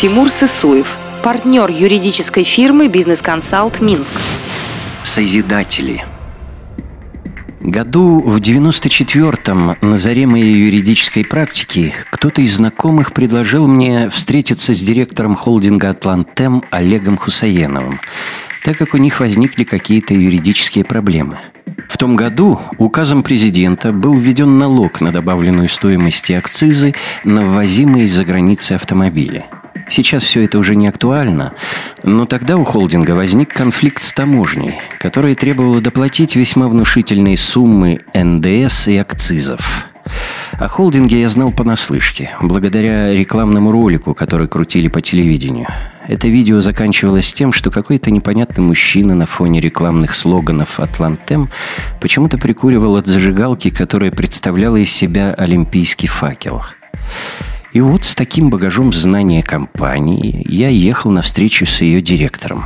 Тимур Сысоев, партнер юридической фирмы «Бизнес-консалт Минск». Созидатели – Году в 94-м, на заре моей юридической практики, кто-то из знакомых предложил мне встретиться с директором холдинга «Атлантем» Олегом Хусаеновым, так как у них возникли какие-то юридические проблемы. В том году указом президента был введен налог на добавленную стоимость и акцизы на ввозимые из-за границы автомобили – Сейчас все это уже не актуально, но тогда у холдинга возник конфликт с таможней, которая требовала доплатить весьма внушительные суммы НДС и акцизов. О холдинге я знал понаслышке, благодаря рекламному ролику, который крутили по телевидению. Это видео заканчивалось тем, что какой-то непонятный мужчина на фоне рекламных слоганов «Атлантем» почему-то прикуривал от зажигалки, которая представляла из себя олимпийский факел. И вот с таким багажом знания компании я ехал на встречу с ее директором.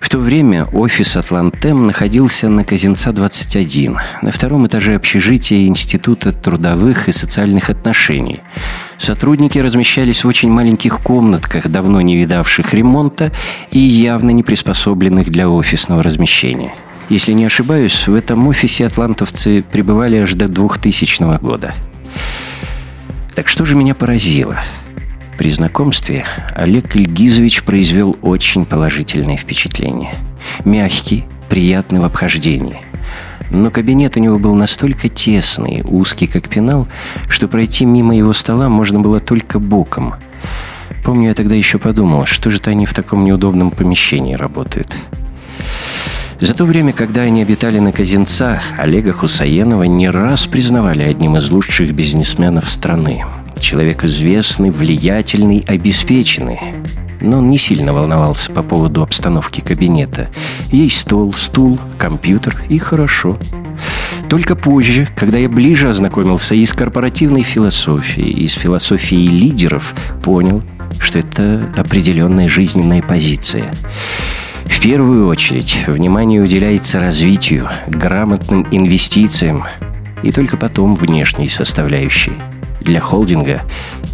В то время офис «Атлантем» находился на Казинца 21, на втором этаже общежития Института трудовых и социальных отношений. Сотрудники размещались в очень маленьких комнатках, давно не видавших ремонта и явно не приспособленных для офисного размещения. Если не ошибаюсь, в этом офисе атлантовцы пребывали аж до 2000 года – так что же меня поразило? При знакомстве Олег Ильгизович произвел очень положительное впечатление. Мягкий, приятный в обхождении. Но кабинет у него был настолько тесный, узкий как пенал, что пройти мимо его стола можно было только боком. Помню, я тогда еще подумал, что же-то они в таком неудобном помещении работают. За то время, когда они обитали на Казинца, Олега Хусаенова не раз признавали одним из лучших бизнесменов страны. Человек известный, влиятельный, обеспеченный. Но он не сильно волновался по поводу обстановки кабинета. Есть стол, стул, компьютер и хорошо. Только позже, когда я ближе ознакомился и с корпоративной философией, и с философией лидеров, понял, что это определенная жизненная позиция. В первую очередь внимание уделяется развитию, грамотным инвестициям и только потом внешней составляющей. Для холдинга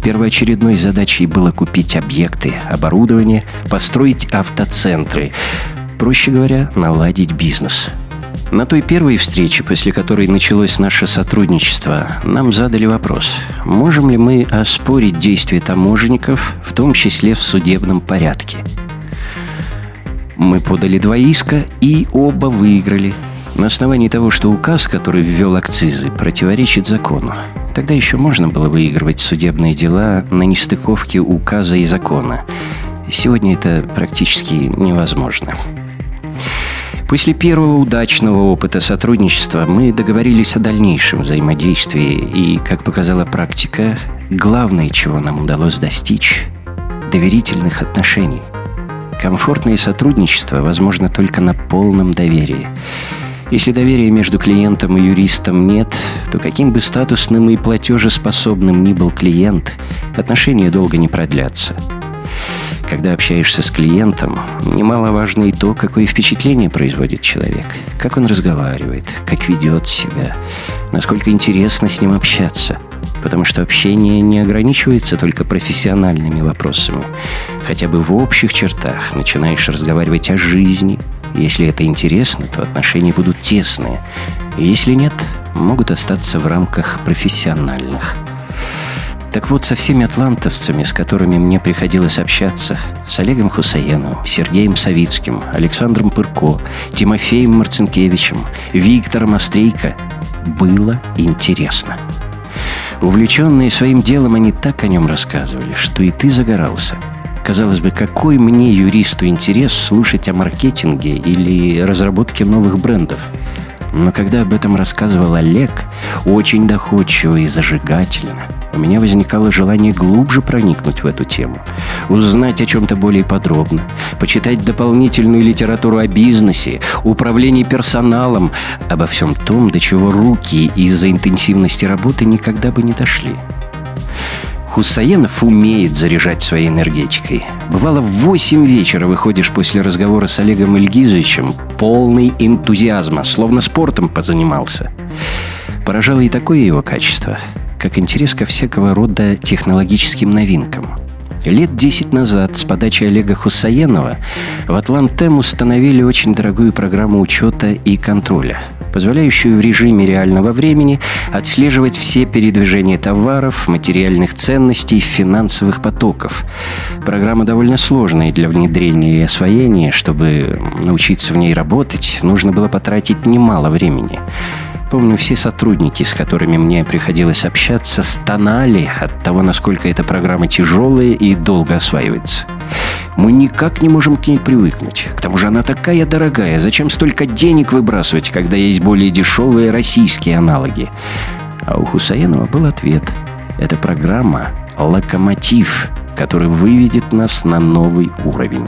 первоочередной задачей было купить объекты, оборудование, построить автоцентры, проще говоря, наладить бизнес – на той первой встрече, после которой началось наше сотрудничество, нам задали вопрос, можем ли мы оспорить действия таможенников, в том числе в судебном порядке. Мы подали два иска и оба выиграли. На основании того, что указ, который ввел акцизы, противоречит закону. Тогда еще можно было выигрывать судебные дела на нестыковке указа и закона. Сегодня это практически невозможно. После первого удачного опыта сотрудничества мы договорились о дальнейшем взаимодействии, и, как показала практика, главное, чего нам удалось достичь – доверительных отношений – Комфортное сотрудничество возможно только на полном доверии. Если доверия между клиентом и юристом нет, то каким бы статусным и платежеспособным ни был клиент, отношения долго не продлятся. Когда общаешься с клиентом, немаловажно и то, какое впечатление производит человек, как он разговаривает, как ведет себя, насколько интересно с ним общаться – потому что общение не ограничивается только профессиональными вопросами. Хотя бы в общих чертах начинаешь разговаривать о жизни. Если это интересно, то отношения будут тесные. Если нет, могут остаться в рамках профессиональных. Так вот, со всеми атлантовцами, с которыми мне приходилось общаться, с Олегом Хусаеновым, Сергеем Савицким, Александром Пырко, Тимофеем Марцинкевичем, Виктором Острейко, было интересно. Увлеченные своим делом, они так о нем рассказывали, что и ты загорался. Казалось бы, какой мне, юристу, интерес слушать о маркетинге или разработке новых брендов – но когда об этом рассказывал Олег, очень доходчиво и зажигательно, у меня возникало желание глубже проникнуть в эту тему, узнать о чем-то более подробно, почитать дополнительную литературу о бизнесе, управлении персоналом, обо всем том, до чего руки из-за интенсивности работы никогда бы не дошли. Хусаенов умеет заряжать своей энергетикой. Бывало, в восемь вечера выходишь после разговора с Олегом Ильгизовичем полный энтузиазма, словно спортом позанимался. Поражало и такое его качество, как интерес ко всякого рода технологическим новинкам. Лет десять назад с подачи Олега Хусаенова в Атлантем установили очень дорогую программу учета и контроля, позволяющую в режиме реального времени отслеживать все передвижения товаров, материальных ценностей, финансовых потоков. Программа довольно сложная для внедрения и освоения. Чтобы научиться в ней работать, нужно было потратить немало времени помню, все сотрудники, с которыми мне приходилось общаться, стонали от того, насколько эта программа тяжелая и долго осваивается. Мы никак не можем к ней привыкнуть. К тому же она такая дорогая. Зачем столько денег выбрасывать, когда есть более дешевые российские аналоги? А у Хусаинова был ответ. Эта программа — локомотив, который выведет нас на новый уровень.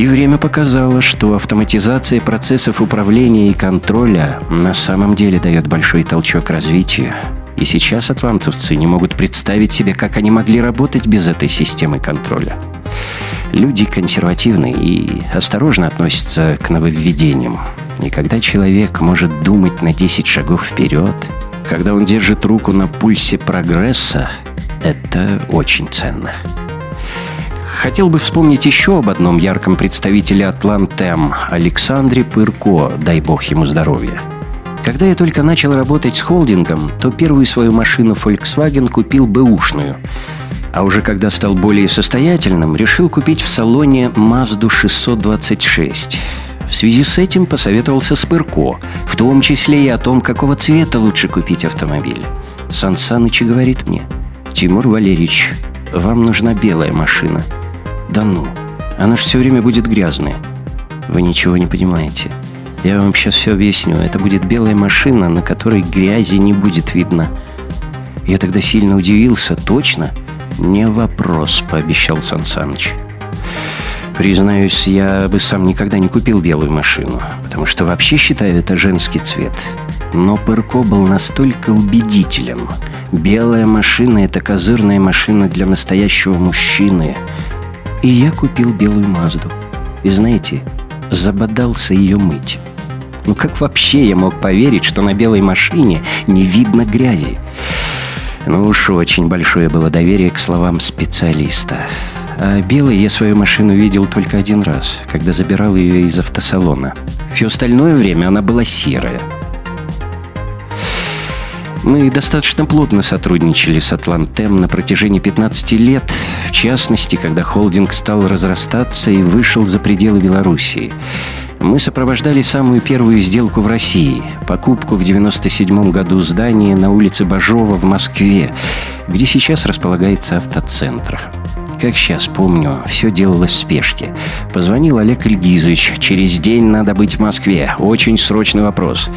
И время показало, что автоматизация процессов управления и контроля на самом деле дает большой толчок развитию. И сейчас атлантовцы не могут представить себе, как они могли работать без этой системы контроля. Люди консервативны и осторожно относятся к нововведениям. И когда человек может думать на 10 шагов вперед, когда он держит руку на пульсе прогресса, это очень ценно. Хотел бы вспомнить еще об одном ярком представителе Атлантем, Александре Пырко, дай бог ему здоровья. Когда я только начал работать с холдингом, то первую свою машину Volkswagen купил бэушную. А уже когда стал более состоятельным, решил купить в салоне Mazda 626. В связи с этим посоветовался с Пырко, в том числе и о том, какого цвета лучше купить автомобиль. Сан Саныч говорит мне, «Тимур Валерьевич, вам нужна белая машина – да ну, она же все время будет грязной. Вы ничего не понимаете. Я вам сейчас все объясню. Это будет белая машина, на которой грязи не будет видно. Я тогда сильно удивился. Точно? Не вопрос, пообещал Сан Саныч. Признаюсь, я бы сам никогда не купил белую машину, потому что вообще считаю это женский цвет. Но Пырко был настолько убедителен. Белая машина — это козырная машина для настоящего мужчины. И я купил белую Мазду. И знаете, забодался ее мыть. Ну как вообще я мог поверить, что на белой машине не видно грязи? Ну уж очень большое было доверие к словам специалиста. А белой я свою машину видел только один раз, когда забирал ее из автосалона. Все остальное время она была серая. Мы достаточно плотно сотрудничали с Атлантем на протяжении 15 лет, в частности, когда холдинг стал разрастаться и вышел за пределы Белоруссии. Мы сопровождали самую первую сделку в России – покупку в 1997 году здания на улице Бажова в Москве, где сейчас располагается автоцентр. Как сейчас помню, все делалось в спешке. Позвонил Олег Ильгизович. Через день надо быть в Москве. Очень срочный вопрос.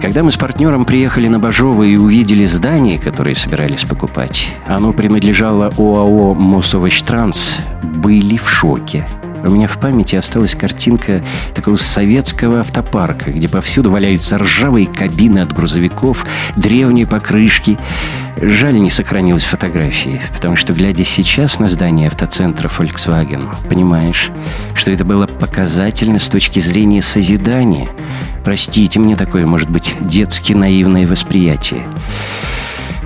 Когда мы с партнером приехали на Бажово и увидели здание, которое собирались покупать, оно принадлежало ОАО «Мосовощтранс», были в шоке. У меня в памяти осталась картинка такого советского автопарка, где повсюду валяются ржавые кабины от грузовиков, древние покрышки. Жаль, не сохранилась фотографии, потому что, глядя сейчас на здание автоцентра Volkswagen, понимаешь, что это было показательно с точки зрения созидания. Простите мне такое, может быть, детски наивное восприятие.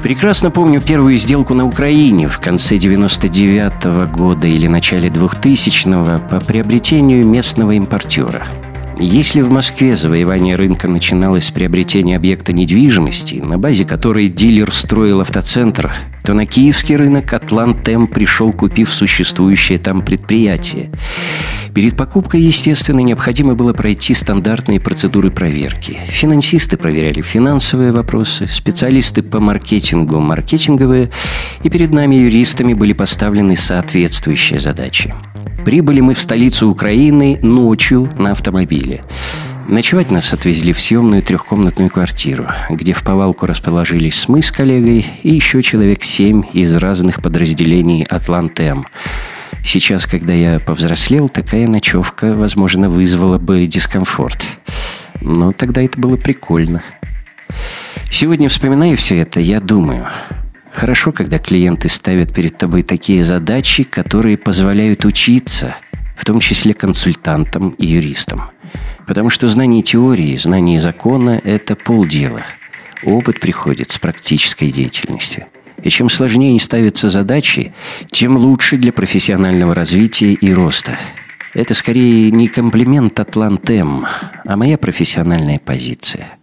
Прекрасно помню первую сделку на Украине в конце 99 -го года или начале 2000-го по приобретению местного импортера. Если в Москве завоевание рынка начиналось с приобретения объекта недвижимости, на базе которой дилер строил автоцентр, то на киевский рынок Атлантем пришел, купив существующее там предприятие. Перед покупкой, естественно, необходимо было пройти стандартные процедуры проверки. Финансисты проверяли финансовые вопросы, специалисты по маркетингу – маркетинговые, и перед нами, юристами, были поставлены соответствующие задачи. Прибыли мы в столицу Украины ночью на автомобиле. Ночевать нас отвезли в съемную трехкомнатную квартиру, где в повалку расположились мы с коллегой и еще человек семь из разных подразделений «Атлантем». Сейчас, когда я повзрослел, такая ночевка, возможно, вызвала бы дискомфорт. Но тогда это было прикольно. Сегодня, вспоминая все это, я думаю, хорошо, когда клиенты ставят перед тобой такие задачи, которые позволяют учиться, в том числе консультантам и юристам. Потому что знание теории, знание закона – это полдела. Опыт приходит с практической деятельностью. И чем сложнее ставятся задачи, тем лучше для профессионального развития и роста. Это скорее не комплимент Атлантем, а моя профессиональная позиция.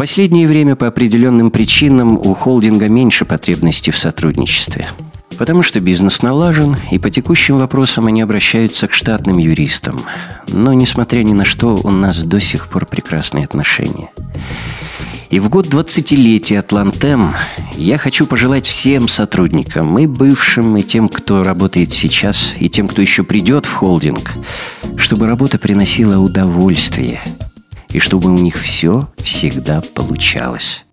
Последнее время по определенным причинам у холдинга меньше потребностей в сотрудничестве. Потому что бизнес налажен, и по текущим вопросам они обращаются к штатным юристам. Но, несмотря ни на что, у нас до сих пор прекрасные отношения. И в год 20-летия Атлантем я хочу пожелать всем сотрудникам, и бывшим, и тем, кто работает сейчас, и тем, кто еще придет в холдинг, чтобы работа приносила удовольствие, и чтобы у них все всегда получалось.